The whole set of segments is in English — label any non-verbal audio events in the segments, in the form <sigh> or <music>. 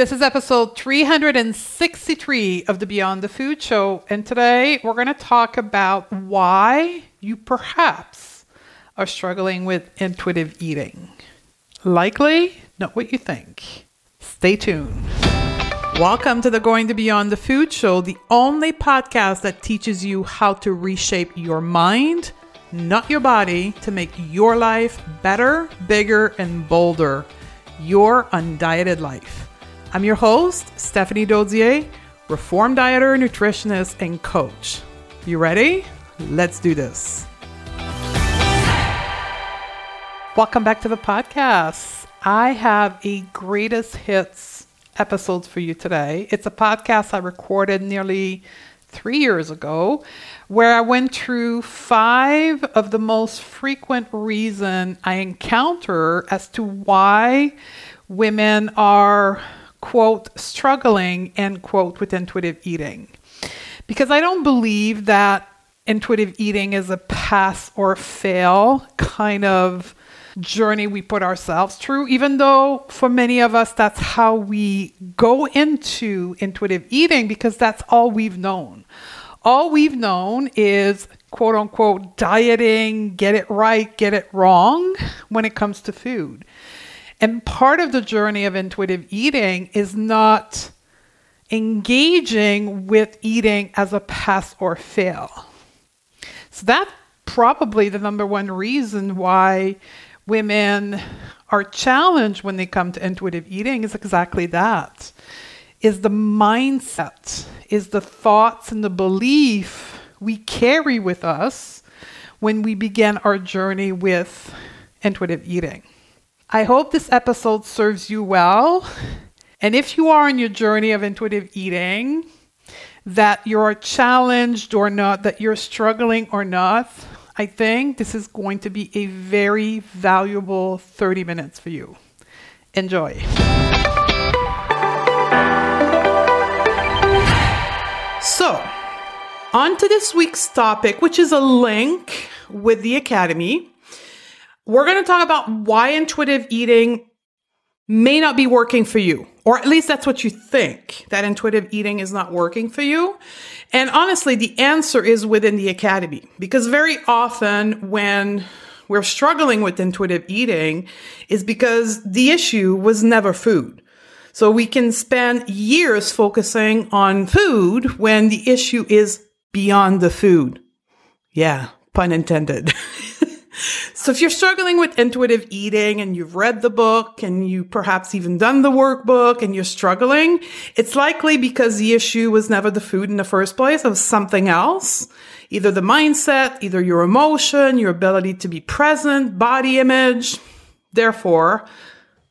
This is episode 363 of the Beyond the Food Show, and today we're going to talk about why you perhaps are struggling with intuitive eating. Likely not what you think. Stay tuned. Welcome to the Going to Beyond the Food Show, the only podcast that teaches you how to reshape your mind, not your body, to make your life better, bigger, and bolder. Your undieted life. I'm your host, Stephanie Dodier, reformed dieter, nutritionist, and coach. You ready? Let's do this. Welcome back to the podcast. I have a greatest hits episodes for you today. It's a podcast I recorded nearly three years ago where I went through five of the most frequent reason I encounter as to why women are quote, struggling, end quote, with intuitive eating. Because I don't believe that intuitive eating is a pass or fail kind of journey we put ourselves through, even though for many of us, that's how we go into intuitive eating because that's all we've known. All we've known is quote unquote dieting, get it right, get it wrong when it comes to food. And part of the journey of intuitive eating is not engaging with eating as a pass or fail. So that's probably the number one reason why women are challenged when they come to intuitive eating is exactly that. Is the mindset, is the thoughts and the belief we carry with us when we begin our journey with intuitive eating. I hope this episode serves you well. And if you are on your journey of intuitive eating, that you're challenged or not, that you're struggling or not, I think this is going to be a very valuable 30 minutes for you. Enjoy. So, on to this week's topic, which is a link with the Academy. We're going to talk about why intuitive eating may not be working for you, or at least that's what you think that intuitive eating is not working for you. And honestly, the answer is within the academy because very often when we're struggling with intuitive eating is because the issue was never food. So we can spend years focusing on food when the issue is beyond the food. Yeah, pun intended. <laughs> So if you're struggling with intuitive eating and you've read the book and you perhaps even done the workbook and you're struggling, it's likely because the issue was never the food in the first place. It was something else. Either the mindset, either your emotion, your ability to be present, body image. Therefore,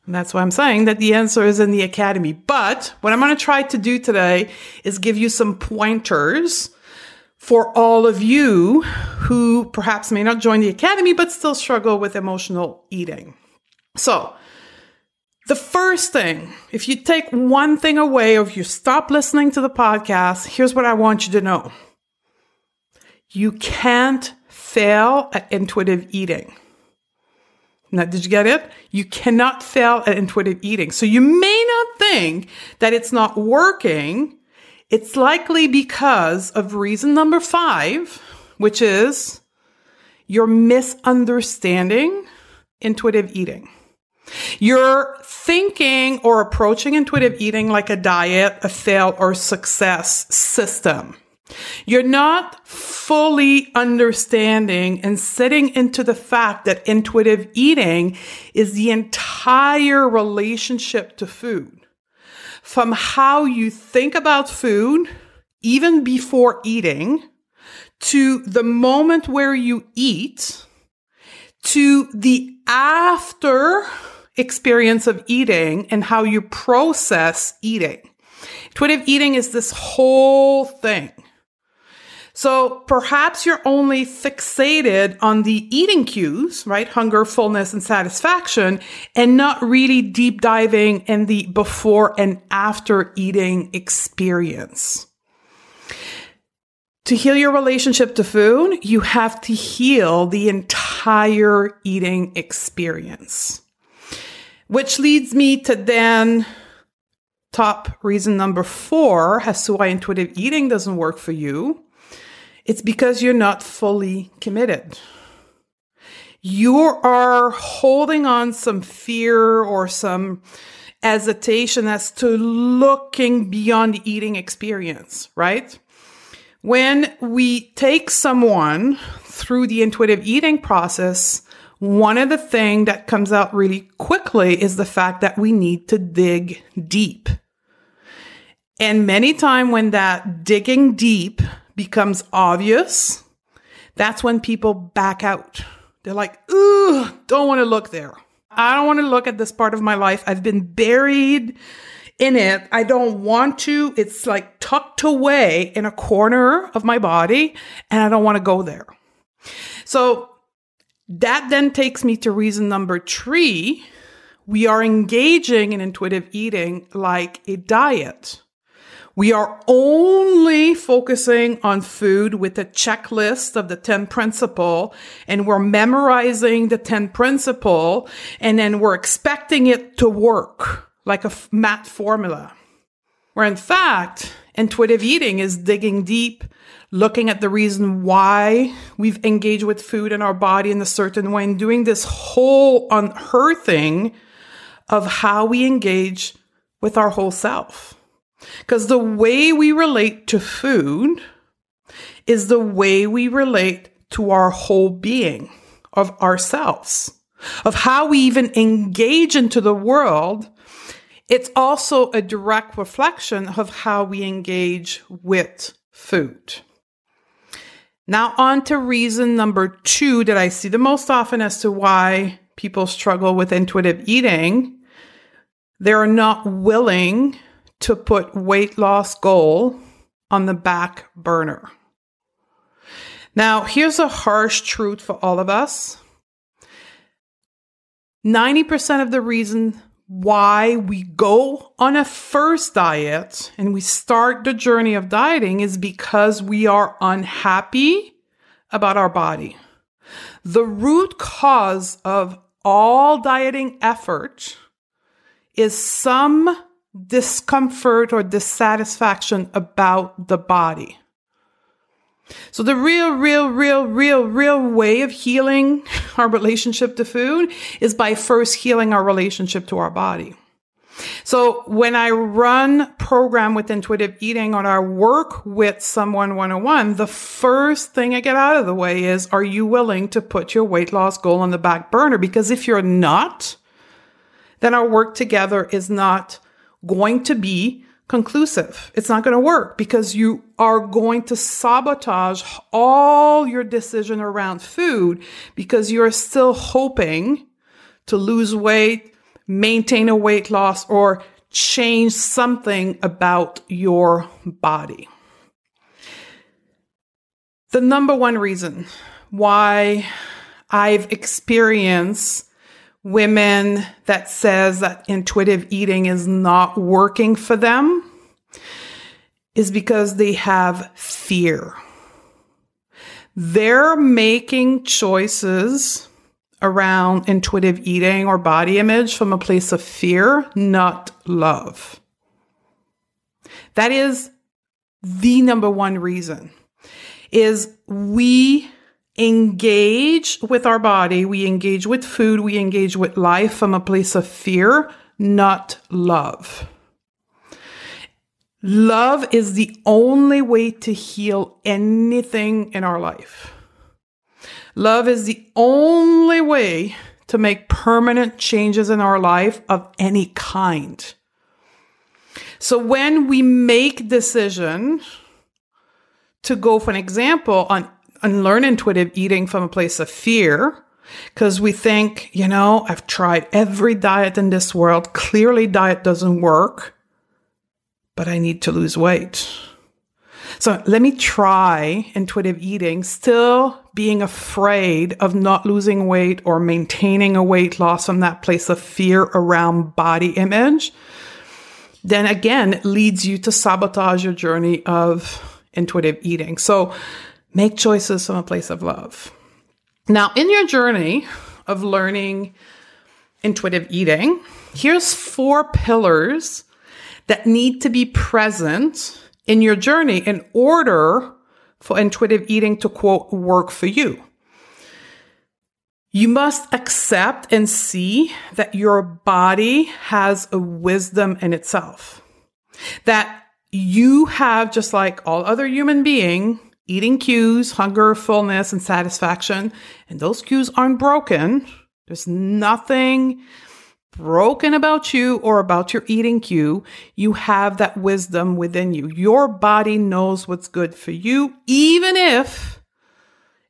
that's why I'm saying that the answer is in the academy. But what I'm going to try to do today is give you some pointers for all of you who perhaps may not join the academy but still struggle with emotional eating. So, the first thing, if you take one thing away or if you stop listening to the podcast, here's what I want you to know. You can't fail at intuitive eating. Now, did you get it? You cannot fail at intuitive eating. So you may not think that it's not working it's likely because of reason number five, which is you're misunderstanding intuitive eating. You're thinking or approaching intuitive eating like a diet, a fail or success system. You're not fully understanding and sitting into the fact that intuitive eating is the entire relationship to food from how you think about food, even before eating, to the moment where you eat, to the after experience of eating and how you process eating. Intuitive eating is this whole thing. So perhaps you're only fixated on the eating cues, right? Hunger, fullness, and satisfaction, and not really deep diving in the before and after eating experience. To heal your relationship to food, you have to heal the entire eating experience. Which leads me to then top reason number four as to why intuitive eating doesn't work for you, it's because you're not fully committed. You are holding on some fear or some hesitation as to looking beyond the eating experience, right? When we take someone through the intuitive eating process, one of the things that comes out really quickly is the fact that we need to dig deep. And many times when that digging deep becomes obvious, that's when people back out. They're like, ooh, don't want to look there. I don't want to look at this part of my life. I've been buried in it. I don't want to. It's like tucked away in a corner of my body and I don't want to go there. So that then takes me to reason number three. We are engaging in intuitive eating like a diet. We are only focusing on food with a checklist of the 10 principle and we're memorizing the 10 principle and then we're expecting it to work like a math formula. Where in fact, intuitive eating is digging deep, looking at the reason why we've engaged with food in our body in a certain way and doing this whole unearthing of how we engage with our whole self. Because the way we relate to food is the way we relate to our whole being of ourselves, of how we even engage into the world. It's also a direct reflection of how we engage with food. Now, on to reason number two that I see the most often as to why people struggle with intuitive eating. They're not willing to put weight loss goal on the back burner. Now, here's a harsh truth for all of us 90% of the reason why we go on a first diet and we start the journey of dieting is because we are unhappy about our body. The root cause of all dieting effort is some discomfort or dissatisfaction about the body. So the real, real, real, real, real way of healing <laughs> our relationship to food is by first healing our relationship to our body. So when I run program with intuitive eating or I work with someone 101, the first thing I get out of the way is, are you willing to put your weight loss goal on the back burner? Because if you're not, then our work together is not going to be conclusive. It's not going to work because you are going to sabotage all your decision around food because you're still hoping to lose weight, maintain a weight loss, or change something about your body. The number one reason why I've experienced women that says that intuitive eating is not working for them is because they have fear. They're making choices around intuitive eating or body image from a place of fear, not love. That is the number one reason is we engage with our body, we engage with food, we engage with life from a place of fear, not love. Love is the only way to heal anything in our life. Love is the only way to make permanent changes in our life of any kind. So when we make decision to go for an example on and learn intuitive eating from a place of fear because we think, you know, I've tried every diet in this world. Clearly, diet doesn't work, but I need to lose weight. So let me try intuitive eating, still being afraid of not losing weight or maintaining a weight loss from that place of fear around body image. Then again, it leads you to sabotage your journey of intuitive eating. So Make choices from a place of love. Now, in your journey of learning intuitive eating, here's four pillars that need to be present in your journey in order for intuitive eating to quote work for you. You must accept and see that your body has a wisdom in itself. That you have, just like all other human being, eating cues, hunger, fullness, and satisfaction. And those cues aren't broken. There's nothing broken about you or about your eating cue. You have that wisdom within you. Your body knows what's good for you, even if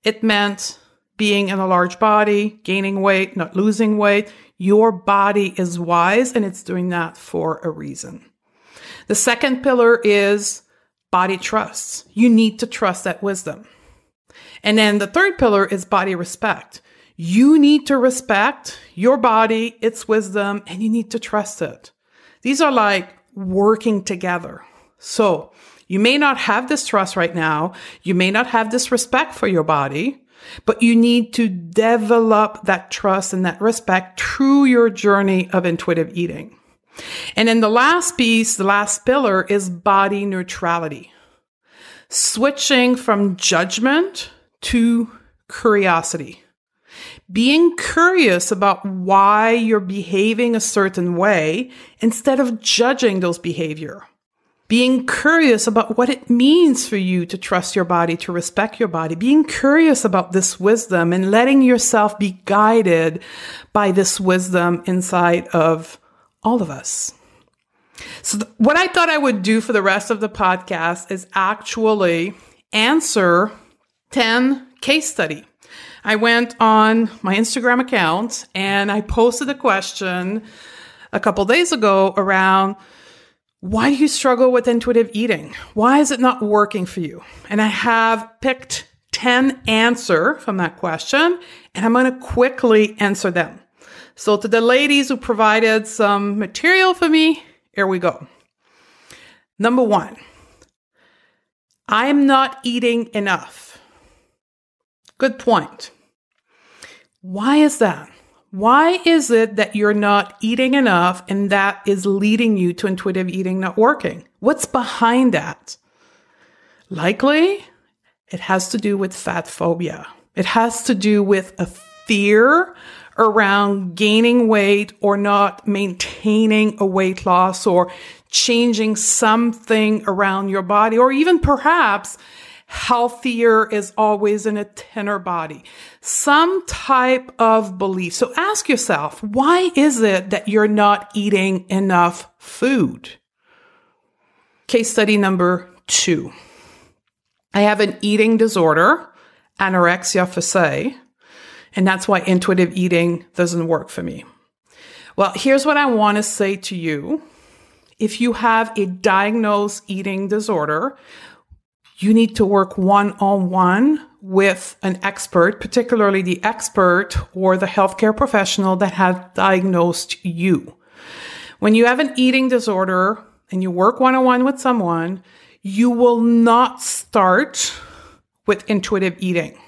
it meant being in a large body, gaining weight, not losing weight. Your body is wise and it's doing that for a reason. The second pillar is body trust. You need to trust that wisdom. And then the third pillar is body respect. You need to respect your body, its wisdom, and you need to trust it. These are like working together. So you may not have this trust right now. You may not have this respect for your body, but you need to develop that trust and that respect through your journey of intuitive eating. And then the last piece, the last pillar is body neutrality. Switching from judgment to curiosity. Being curious about why you're behaving a certain way instead of judging those behavior being curious about what it means for you to trust your body, to respect your body, being curious about this wisdom and letting yourself be guided by this wisdom inside of all of us. So, th- what I thought I would do for the rest of the podcast is actually answer 10 case study. I went on my Instagram account and I posted a question a couple days ago around why do you struggle with intuitive eating? Why is it not working for you? And I have picked 10 answer from that question and I'm going to quickly answer them. So to the ladies who provided some material for me, here we go. Number one, I'm not eating enough. Good point. Why is that? Why is it that you're not eating enough and that is leading you to intuitive eating not working? What's behind that? Likely, it has to do with fat phobia. It has to do with a fear around gaining weight or not maintaining a weight loss or changing something around your body, or even perhaps healthier is always in a thinner body. Some type of belief. So ask yourself, why is it that you're not eating enough food? Case study number two. I have an eating disorder, anorexia facile, and that's why intuitive eating doesn't work for me. Well, here's what I want to say to you. If you have a diagnosed eating disorder, you need to work one on one with an expert, particularly the expert or the healthcare professional that has diagnosed you. When you have an eating disorder and you work one on one with someone, you will not start with intuitive eating.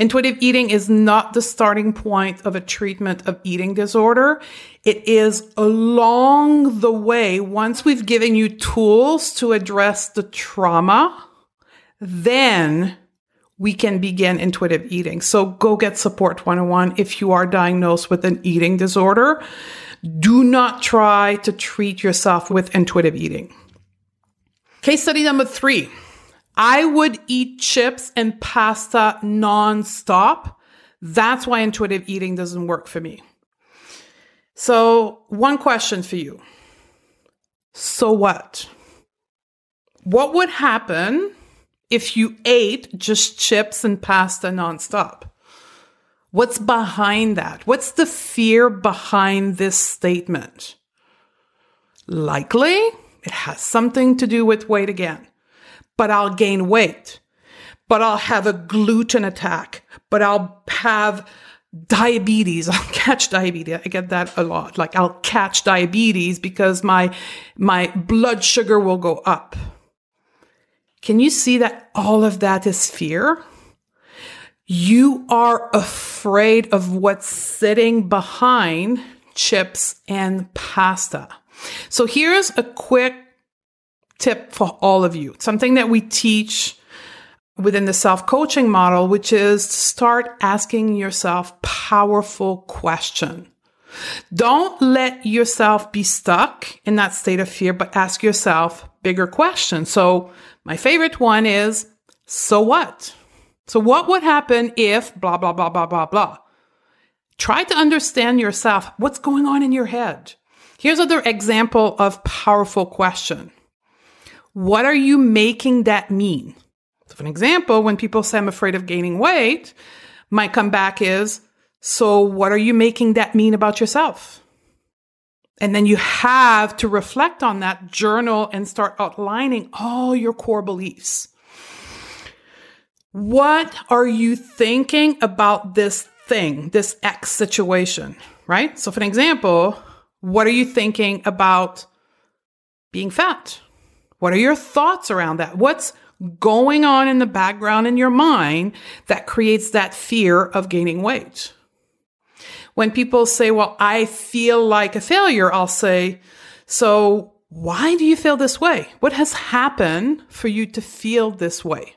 Intuitive eating is not the starting point of a treatment of eating disorder. It is along the way, once we've given you tools to address the trauma, then we can begin intuitive eating. So go get support 101 if you are diagnosed with an eating disorder. Do not try to treat yourself with intuitive eating. Case study number three. I would eat chips and pasta nonstop. That's why intuitive eating doesn't work for me. So, one question for you. So what? What would happen if you ate just chips and pasta nonstop? What's behind that? What's the fear behind this statement? Likely, it has something to do with weight again but I'll gain weight, but I'll have a gluten attack, but I'll have diabetes. <laughs> I'll catch diabetes. I get that a lot. Like I'll catch diabetes because my, my blood sugar will go up. Can you see that all of that is fear? You are afraid of what's sitting behind chips and pasta. So here's a quick tip for all of you. Something that we teach within the self coaching model, which is start asking yourself powerful question. Don't let yourself be stuck in that state of fear, but ask yourself bigger questions. So my favorite one is, so what? So what would happen if blah, blah, blah, blah, blah, blah? Try to understand yourself. What's going on in your head? Here's another example of powerful question. What are you making that mean? So for an example, when people say I'm afraid of gaining weight, my comeback is, so what are you making that mean about yourself? And then you have to reflect on that journal and start outlining all your core beliefs. What are you thinking about this thing, this X situation, right? So, for an example, what are you thinking about being fat? What are your thoughts around that? What's going on in the background in your mind that creates that fear of gaining weight? When people say, well, I feel like a failure, I'll say, so why do you feel this way? What has happened for you to feel this way?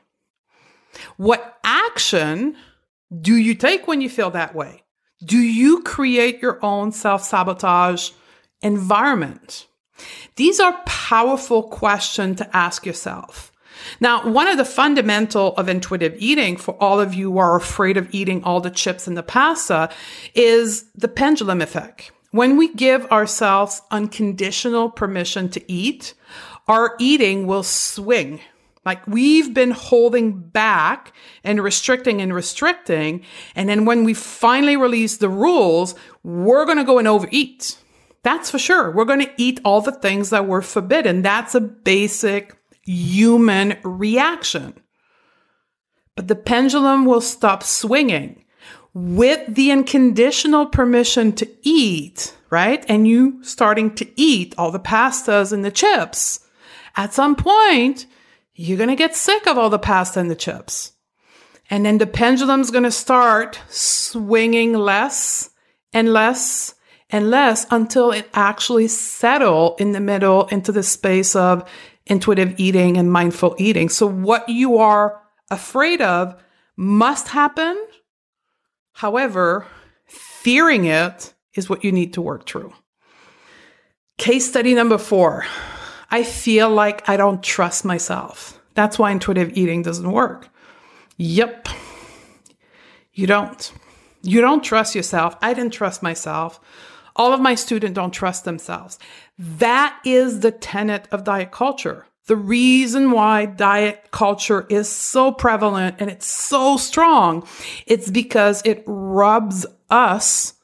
What action do you take when you feel that way? Do you create your own self sabotage environment? These are powerful questions to ask yourself. Now, one of the fundamental of intuitive eating for all of you who are afraid of eating all the chips and the pasta is the pendulum effect. When we give ourselves unconditional permission to eat, our eating will swing. Like we've been holding back and restricting and restricting. And then when we finally release the rules, we're going to go and overeat. That's for sure. We're going to eat all the things that were forbidden. That's a basic human reaction. But the pendulum will stop swinging with the unconditional permission to eat, right? And you starting to eat all the pastas and the chips. At some point, you're going to get sick of all the pasta and the chips. And then the pendulum's going to start swinging less and less and less until it actually settle in the middle into the space of intuitive eating and mindful eating. So what you are afraid of must happen. However, fearing it is what you need to work through. Case study number four. I feel like I don't trust myself. That's why intuitive eating doesn't work. Yep. You don't. You don't trust yourself. I didn't trust myself. All of my students don't trust themselves. That is the tenet of diet culture. The reason why diet culture is so prevalent and it's so strong, it's because it robs us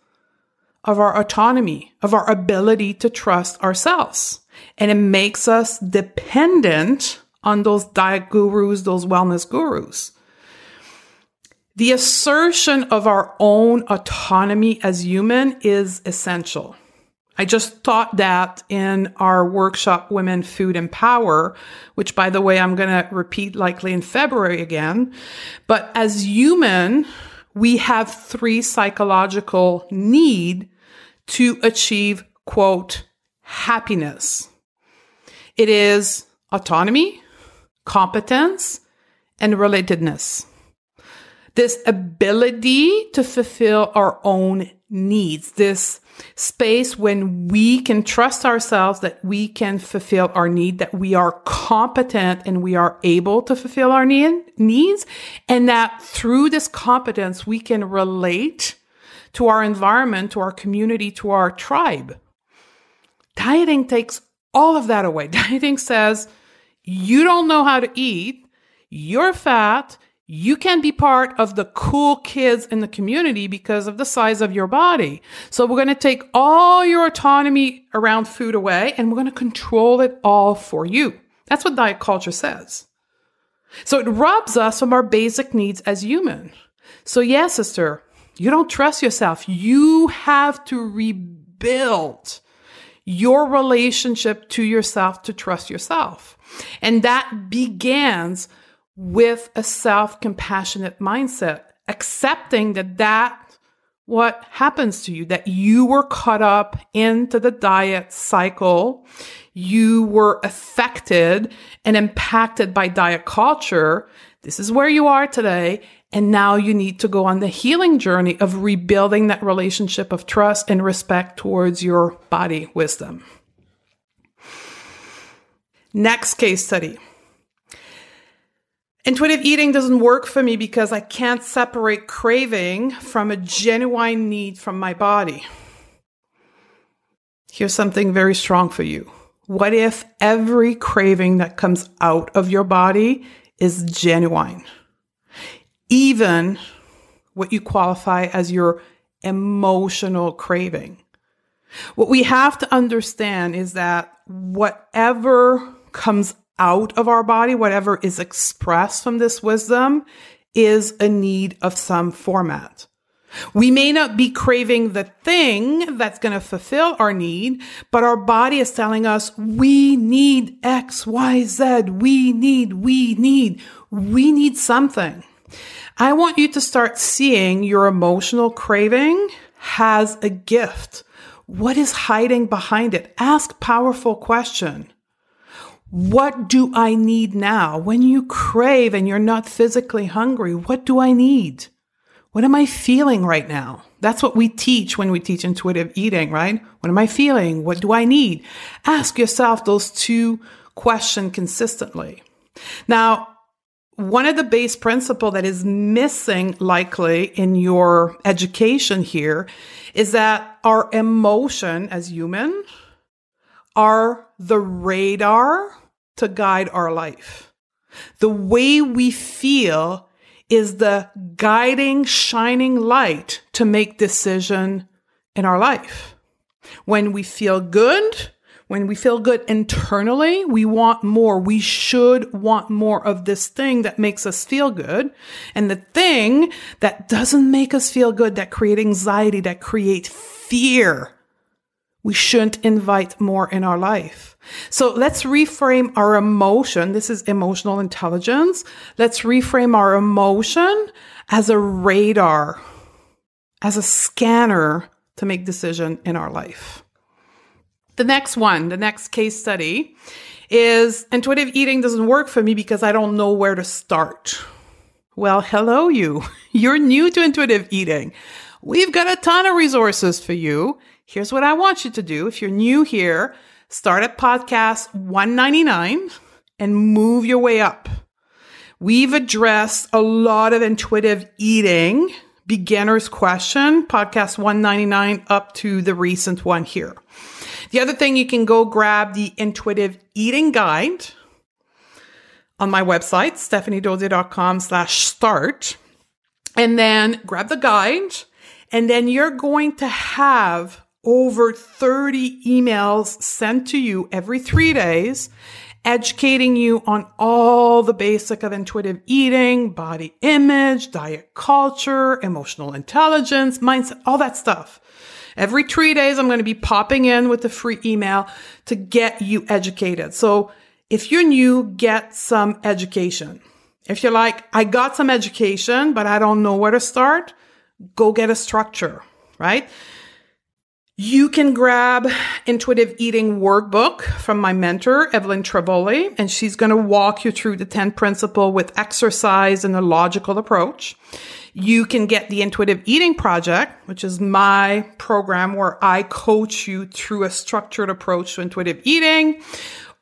of our autonomy, of our ability to trust ourselves. And it makes us dependent on those diet gurus, those wellness gurus. The assertion of our own autonomy as human is essential. I just taught that in our workshop, Women, Food, and Power, which by the way, I'm going to repeat likely in February again. But as human, we have three psychological need to achieve quote, happiness. It is autonomy, competence, and relatedness this ability to fulfill our own needs, this space when we can trust ourselves that we can fulfill our need, that we are competent and we are able to fulfill our need, needs, and that through this competence, we can relate to our environment, to our community, to our tribe. Dieting takes all of that away. <laughs> Dieting says, you don't know how to eat, you're fat, you can be part of the cool kids in the community because of the size of your body. So we're going to take all your autonomy around food away and we're going to control it all for you. That's what diet culture says. So it robs us from our basic needs as human. So yeah, sister, you don't trust yourself. You have to rebuild your relationship to yourself to trust yourself. And that begins with a self compassionate mindset, accepting that that what happens to you that you were caught up into the diet cycle. You were affected and impacted by diet culture. This is where you are today. And now you need to go on the healing journey of rebuilding that relationship of trust and respect towards your body wisdom. Next case study. Intuitive eating doesn't work for me because I can't separate craving from a genuine need from my body. Here's something very strong for you. What if every craving that comes out of your body is genuine? Even what you qualify as your emotional craving. What we have to understand is that whatever comes out of our body, whatever is expressed from this wisdom, is a need of some format. We may not be craving the thing that's going to fulfill our need, but our body is telling us we need X, Y, Z. We need, we need, we need something. I want you to start seeing your emotional craving has a gift. What is hiding behind it? Ask powerful question. What do I need now? When you crave and you're not physically hungry, what do I need? What am I feeling right now? That's what we teach when we teach intuitive eating, right? What am I feeling? What do I need? Ask yourself those two questions consistently. Now, one of the base principle that is missing likely in your education here is that our emotion as human are the radar to guide our life. The way we feel is the guiding, shining light to make decision in our life. When we feel good, when we feel good internally, we want more. We should want more of this thing that makes us feel good. And the thing that doesn't make us feel good, that create anxiety, that create fear, we shouldn't invite more in our life. So let's reframe our emotion. This is emotional intelligence. Let's reframe our emotion as a radar, as a scanner to make decision in our life. The next one, the next case study is intuitive eating doesn't work for me because I don't know where to start. Well, hello you. <laughs> You're new to intuitive eating. We've got a ton of resources for you Here's what I want you to do. If you're new here, start at podcast 199 and move your way up. We've addressed a lot of intuitive eating beginner's question, podcast 199 up to the recent one here. The other thing, you can go grab the intuitive eating guide on my website, stephaniedodier.com slash start, and then grab the guide. And then you're going to have over 30 emails sent to you every three days, educating you on all the basic of intuitive eating, body image, diet culture, emotional intelligence, mindset, all that stuff. Every three days, I'm going to be popping in with a free email to get you educated. So if you're new, get some education. If you're like, I got some education, but I don't know where to start, go get a structure, right? You can grab intuitive eating workbook from my mentor, Evelyn Tribole, and she's going to walk you through the 10 principle with exercise and a logical approach. You can get the intuitive eating project, which is my program where I coach you through a structured approach to intuitive eating,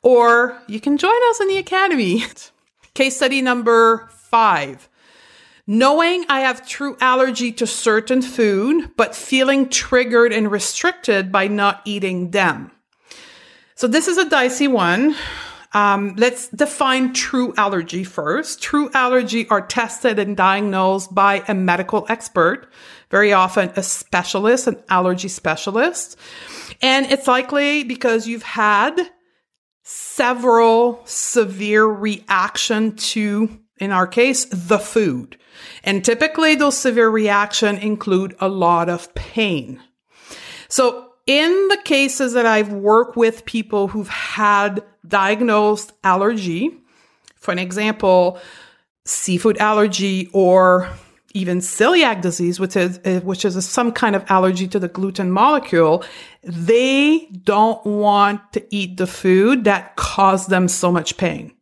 or you can join us in the academy. <laughs> Case study number five Knowing I have true allergy to certain food, but feeling triggered and restricted by not eating them. So this is a dicey one. Um, let's define true allergy first. True allergy are tested and diagnosed by a medical expert, very often a specialist, an allergy specialist. And it's likely because you've had several severe reaction to, in our case, the food. And typically those severe reactions include a lot of pain. So in the cases that I've worked with people who've had diagnosed allergy, for an example, seafood allergy or even celiac disease, which is, uh, which is some kind of allergy to the gluten molecule, they don't want to eat the food that caused them so much pain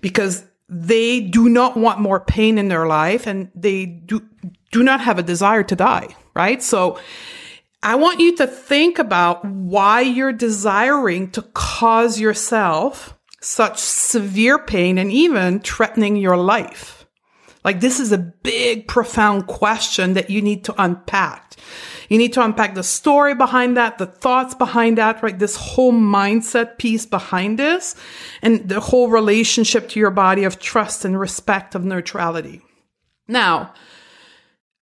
because they do not want more pain in their life and they do, do not have a desire to die, right? So I want you to think about why you're desiring to cause yourself such severe pain and even threatening your life. Like this is a big, profound question that you need to unpack. You need to unpack the story behind that, the thoughts behind that, right? This whole mindset piece behind this and the whole relationship to your body of trust and respect of neutrality. Now,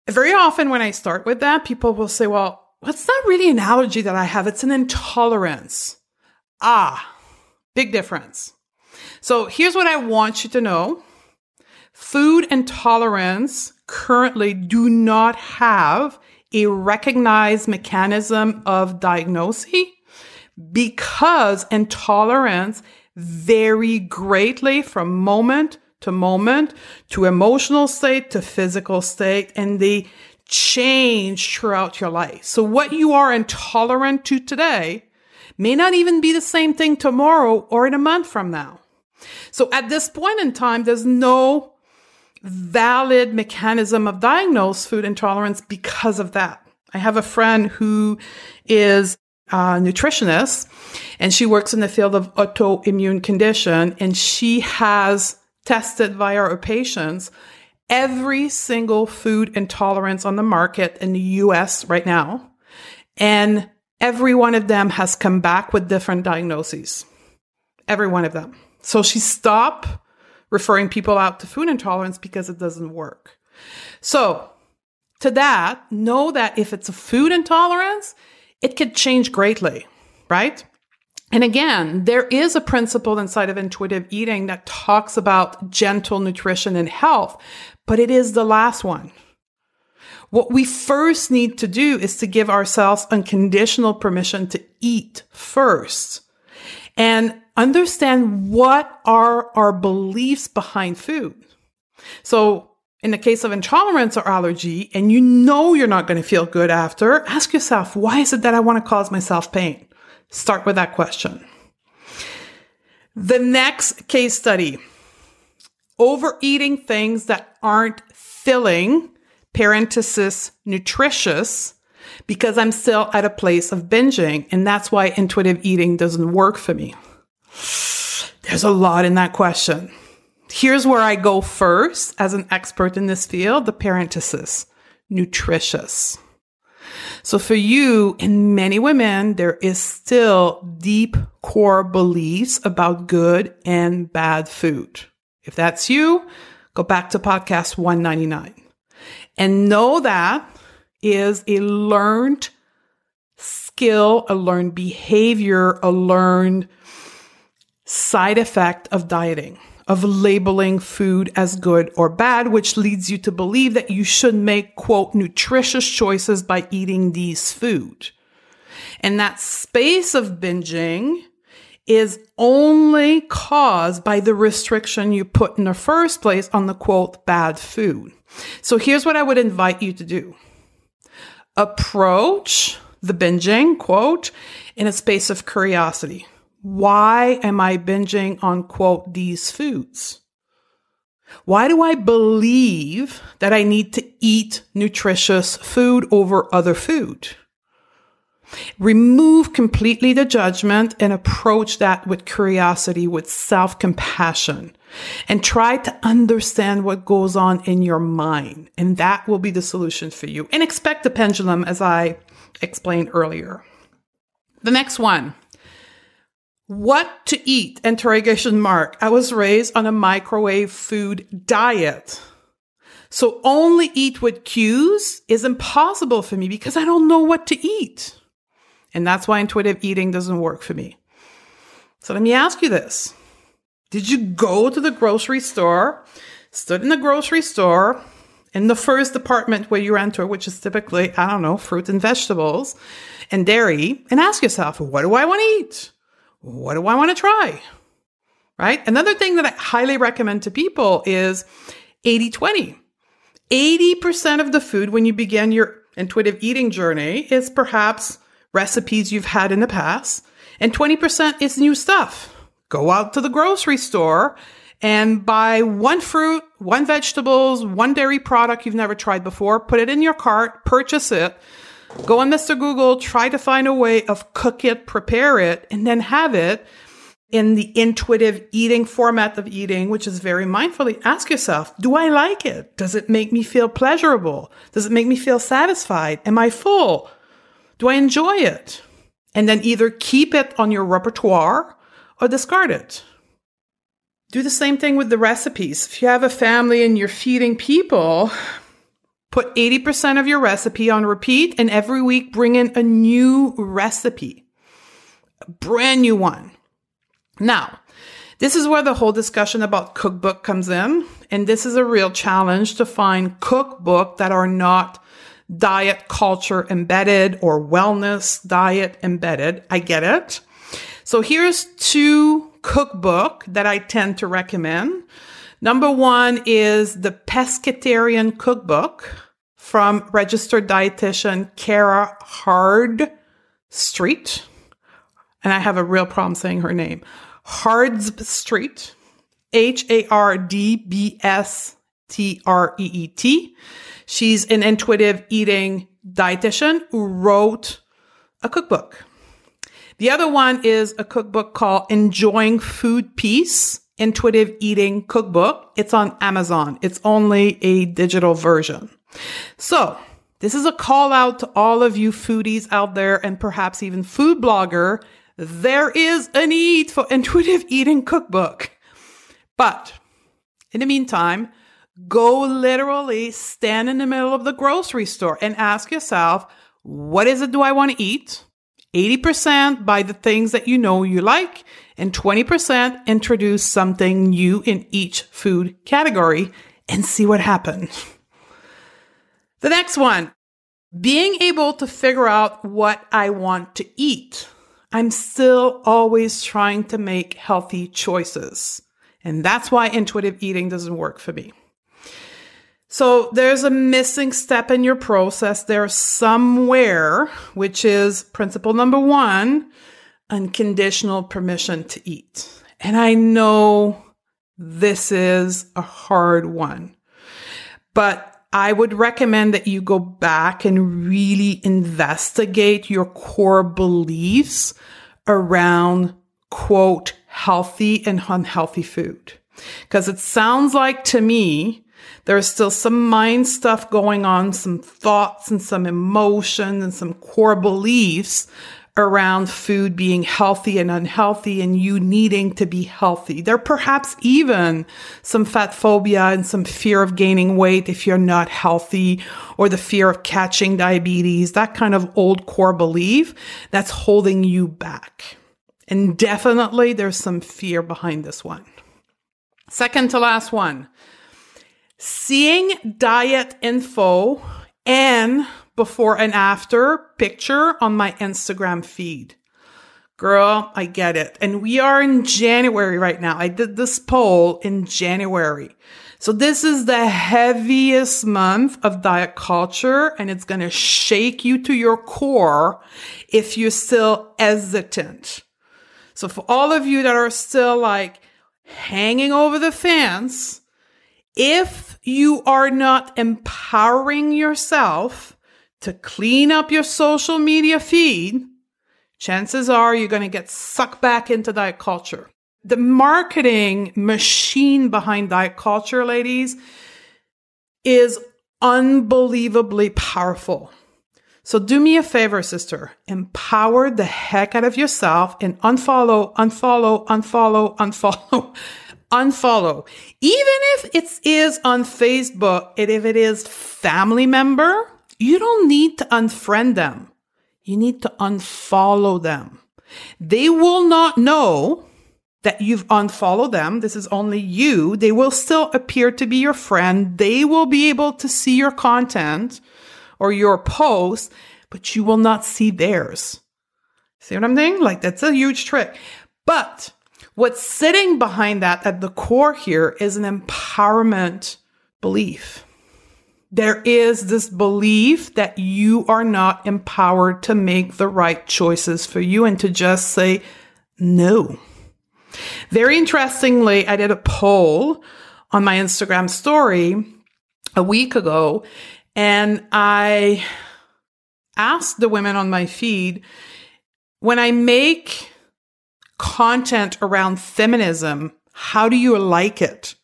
very often when I start with that, people will say, well, it's not really an allergy that I have. It's an intolerance. Ah, big difference. So here's what I want you to know. Food intolerance currently do not have a recognized mechanism of diagnosis because intolerance vary greatly from moment to moment to emotional state to physical state and they change throughout your life. So what you are intolerant to today may not even be the same thing tomorrow or in a month from now. So at this point in time, there's no valid mechanism of diagnose food intolerance because of that. I have a friend who is a nutritionist and she works in the field of autoimmune condition and she has tested via her patients every single food intolerance on the market in the US right now. And every one of them has come back with different diagnoses. Every one of them. So she stopped referring people out to food intolerance because it doesn't work. So, to that, know that if it's a food intolerance, it could change greatly, right? And again, there is a principle inside of intuitive eating that talks about gentle nutrition and health, but it is the last one. What we first need to do is to give ourselves unconditional permission to eat first and understand what are our beliefs behind food. So in the case of intolerance or allergy, and you know you're not going to feel good after, ask yourself, why is it that I want to cause myself pain? Start with that question. The next case study overeating things that aren't filling, parenthesis, nutritious, because I'm still at a place of binging. And that's why intuitive eating doesn't work for me. There's a lot in that question. Here's where I go first as an expert in this field the parenthesis, nutritious. So for you and many women, there is still deep core beliefs about good and bad food. If that's you, go back to podcast 199 and know that is a learned skill, a learned behavior, a learned side effect of dieting, of labeling food as good or bad, which leads you to believe that you should make, quote, nutritious choices by eating these food. And that space of binging is only caused by the restriction you put in the first place on the quote, bad food. So here's what I would invite you to do approach the binging, quote, in a space of curiosity. Why am I binging on, quote, these foods? Why do I believe that I need to eat nutritious food over other food? Remove completely the judgment and approach that with curiosity, with self compassion, and try to understand what goes on in your mind. And that will be the solution for you. And expect the pendulum, as I explained earlier. The next one. What to eat? Interrogation mark. I was raised on a microwave food diet. So only eat with cues is impossible for me because I don't know what to eat. And that's why intuitive eating doesn't work for me. So let me ask you this. Did you go to the grocery store, stood in the grocery store, in the first department where you enter, which is typically, I don't know, fruit and vegetables and dairy, and ask yourself, what do I want to eat? What do I want to try? Right? Another thing that I highly recommend to people is 80 20. 80% of the food when you begin your intuitive eating journey is perhaps recipes you've had in the past, and 20% is new stuff. Go out to the grocery store and buy one fruit, one vegetables, one dairy product you've never tried before, put it in your cart, purchase it, go on Mr. Google, try to find a way of cook it, prepare it, and then have it in the intuitive eating format of eating, which is very mindfully ask yourself, do I like it? Does it make me feel pleasurable? Does it make me feel satisfied? Am I full? Do I enjoy it? And then either keep it on your repertoire or discard it. Do the same thing with the recipes. If you have a family and you're feeding people, put 80% of your recipe on repeat and every week bring in a new recipe, a brand new one. Now, this is where the whole discussion about cookbook comes in. And this is a real challenge to find cookbook that are not diet culture embedded or wellness diet embedded. I get it. So here's two cookbook that I tend to recommend. Number one is the Pescatarian Cookbook from registered dietitian Kara Hard Street. And I have a real problem saying her name. Hardb Street, H A R D B S T R E E T. She's an intuitive eating dietitian who wrote a cookbook. The other one is a cookbook called Enjoying Food Peace Intuitive Eating Cookbook. It's on Amazon. It's only a digital version. So this is a call out to all of you foodies out there and perhaps even food blogger. There is a need for intuitive <laughs> eating cookbook. But in the meantime, go literally stand in the middle of the grocery store and ask yourself, what is it do I want to eat? 80% buy the things that you know you like, and 20% introduce something new in each food category and see what happens. The next one being able to figure out what I want to eat. I'm still always trying to make healthy choices. And that's why intuitive eating doesn't work for me. So there's a missing step in your process there somewhere, which is principle number one, unconditional permission to eat. And I know this is a hard one, but I would recommend that you go back and really investigate your core beliefs around quote, healthy and unhealthy food. Because it sounds like to me, there's still some mind stuff going on, some thoughts and some emotions and some core beliefs around food being healthy and unhealthy and you needing to be healthy. There perhaps even some fat phobia and some fear of gaining weight if you're not healthy or the fear of catching diabetes, that kind of old core belief that's holding you back. And definitely there's some fear behind this one. Second to last one seeing diet info and before and after picture on my Instagram feed. Girl, I get it. And we are in January right now. I did this poll in January. So this is the heaviest month of diet culture and it's going to shake you to your core if you're still hesitant. So for all of you that are still like hanging over the fence, if you are not empowering yourself to clean up your social media feed, chances are you're going to get sucked back into diet culture. The marketing machine behind diet culture, ladies, is unbelievably powerful. So do me a favor, sister. Empower the heck out of yourself and unfollow, unfollow, unfollow, unfollow, <laughs> unfollow. Even if it is on Facebook and if it is family member, you don't need to unfriend them. You need to unfollow them. They will not know that you've unfollowed them. This is only you. They will still appear to be your friend. They will be able to see your content or your post, but you will not see theirs. See what I'm saying? Like that's a huge trick. But what's sitting behind that at the core here is an empowerment belief. There is this belief that you are not empowered to make the right choices for you and to just say no. Very interestingly, I did a poll on my Instagram story a week ago and I asked the women on my feed when I make content around feminism, how do you like it?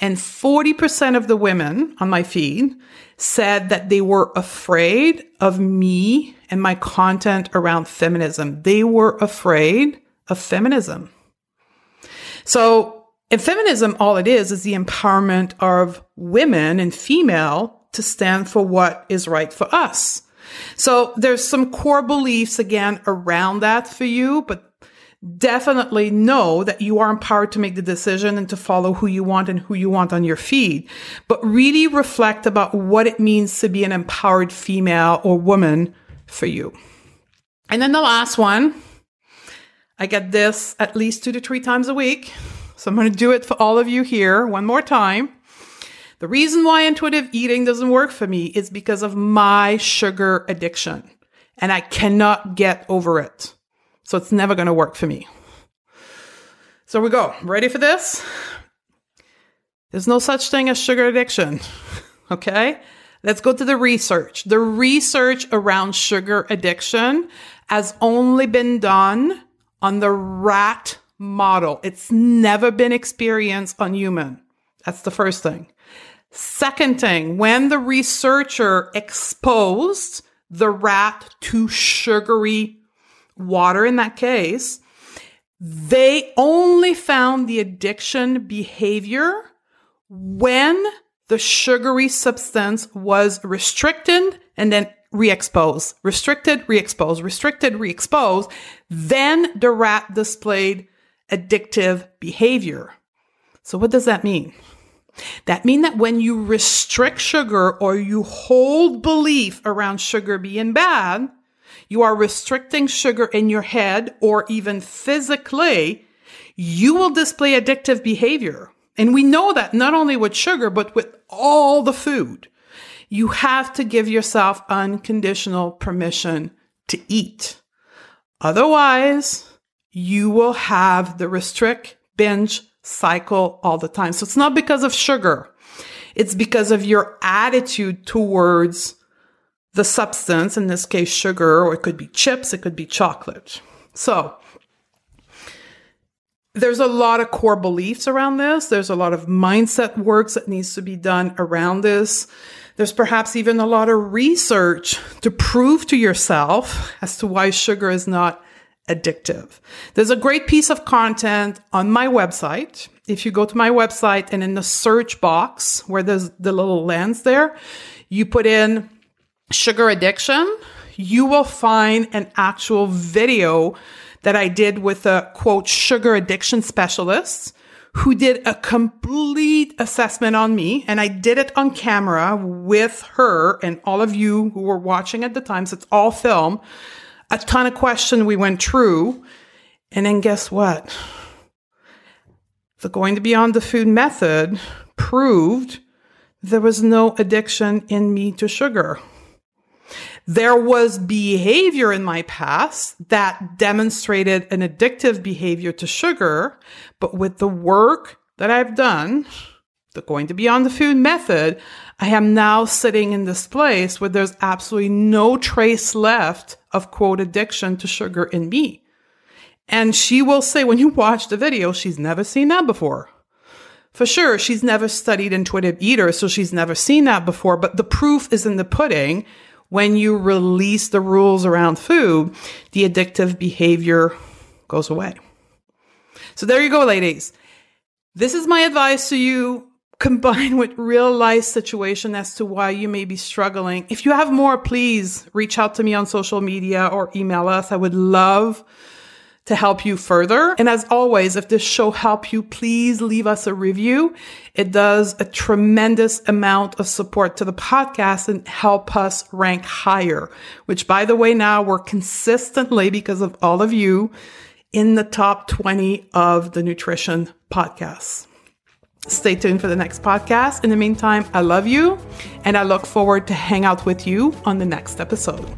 And 40% of the women on my feed said that they were afraid of me and my content around feminism. They were afraid of feminism. So in feminism, all it is is the empowerment of women and female to stand for what is right for us. So there's some core beliefs again around that for you, but definitely know that you are empowered to make the decision and to follow who you want and who you want on your feed. But really reflect about what it means to be an empowered female or woman for you. And then the last one, I get this at least two to three times a week. So I'm going to do it for all of you here one more time. The reason why intuitive eating doesn't work for me is because of my sugar addiction and I cannot get over it. So it's never going to work for me. So we go. Ready for this? There's no such thing as sugar addiction. <laughs> Okay? Let's go to the research. The research around sugar addiction has only been done on the rat model. It's never been experienced on human. That's the first thing. Second thing, when the researcher exposed the rat to sugary water in that case, they only found the addiction behavior when the sugary substance was restricted and then re-exposed, restricted, re-exposed, restricted, re-exposed. Then the rat displayed addictive behavior. So what does that mean? That means that when you restrict sugar or you hold belief around sugar being bad, you are restricting sugar in your head or even physically, you will display addictive behavior. And we know that not only with sugar, but with all the food. You have to give yourself unconditional permission to eat. Otherwise, you will have the restrict, binge cycle all the time. So it's not because of sugar. It's because of your attitude towards the substance, in this case, sugar, or it could be chips, it could be chocolate. So, there's a lot of core beliefs around this. There's a lot of mindset works that needs to be done around this. There's perhaps even a lot of research to prove to yourself as to why sugar is not addictive. There's a great piece of content on my website. If you go to my website and in the search box where there's the little lens there, you put in sugar addiction, you will find an actual video that I did with a quote sugar addiction specialist who did a complete assessment on me. And I did it on camera with her and all of you who were watching at the time. So it's all film. A ton of questions we went through. And then guess what? The going to beyond the food method proved there was no addiction in me to sugar. There was behavior in my past that demonstrated an addictive behavior to sugar, but with the work that I've done, the going to beyond the food method, I am now sitting in this place where there's absolutely no trace left of quote addiction to sugar in me. And she will say, when you watch the video, she's never seen that before. For sure, she's never studied intuitive eater, so she's never seen that before, but the proof is in the pudding when you release the rules around food, the addictive behavior goes away. So there you go, ladies. This is my advice to you <laughs> combined with real life situation as to why you may be struggling. If you have more, please reach out to me on social media or email us. I would love to help you further. And as always, if this show helped you, please leave us a review. It does a tremendous amount of support to the podcast and help us rank higher, which by the way, now we're consistently because of all of you in the top 20 of the nutrition podcasts. Stay tuned for the next podcast. In the meantime, I love you and I look forward to hang out with you on the next episode.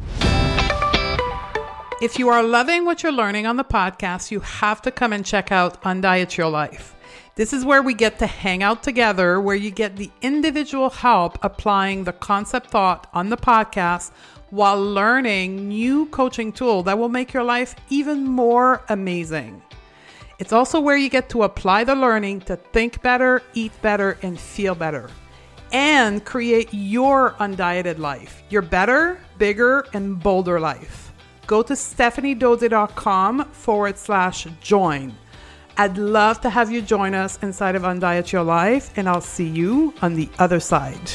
If you are loving what you're learning on the podcast, you have to come and check out Undiet Your Life. This is where we get to hang out together, where you get the individual help applying the concept thought on the podcast while learning new coaching tool that will make your life even more amazing. It's also where you get to apply the learning to think better, eat better, and feel better, and create your undieted life, your better, bigger, and bolder life go to stephaniedodier.com forward slash join. I'd love to have you join us inside of Undiet Your Life, and I'll see you on the other side.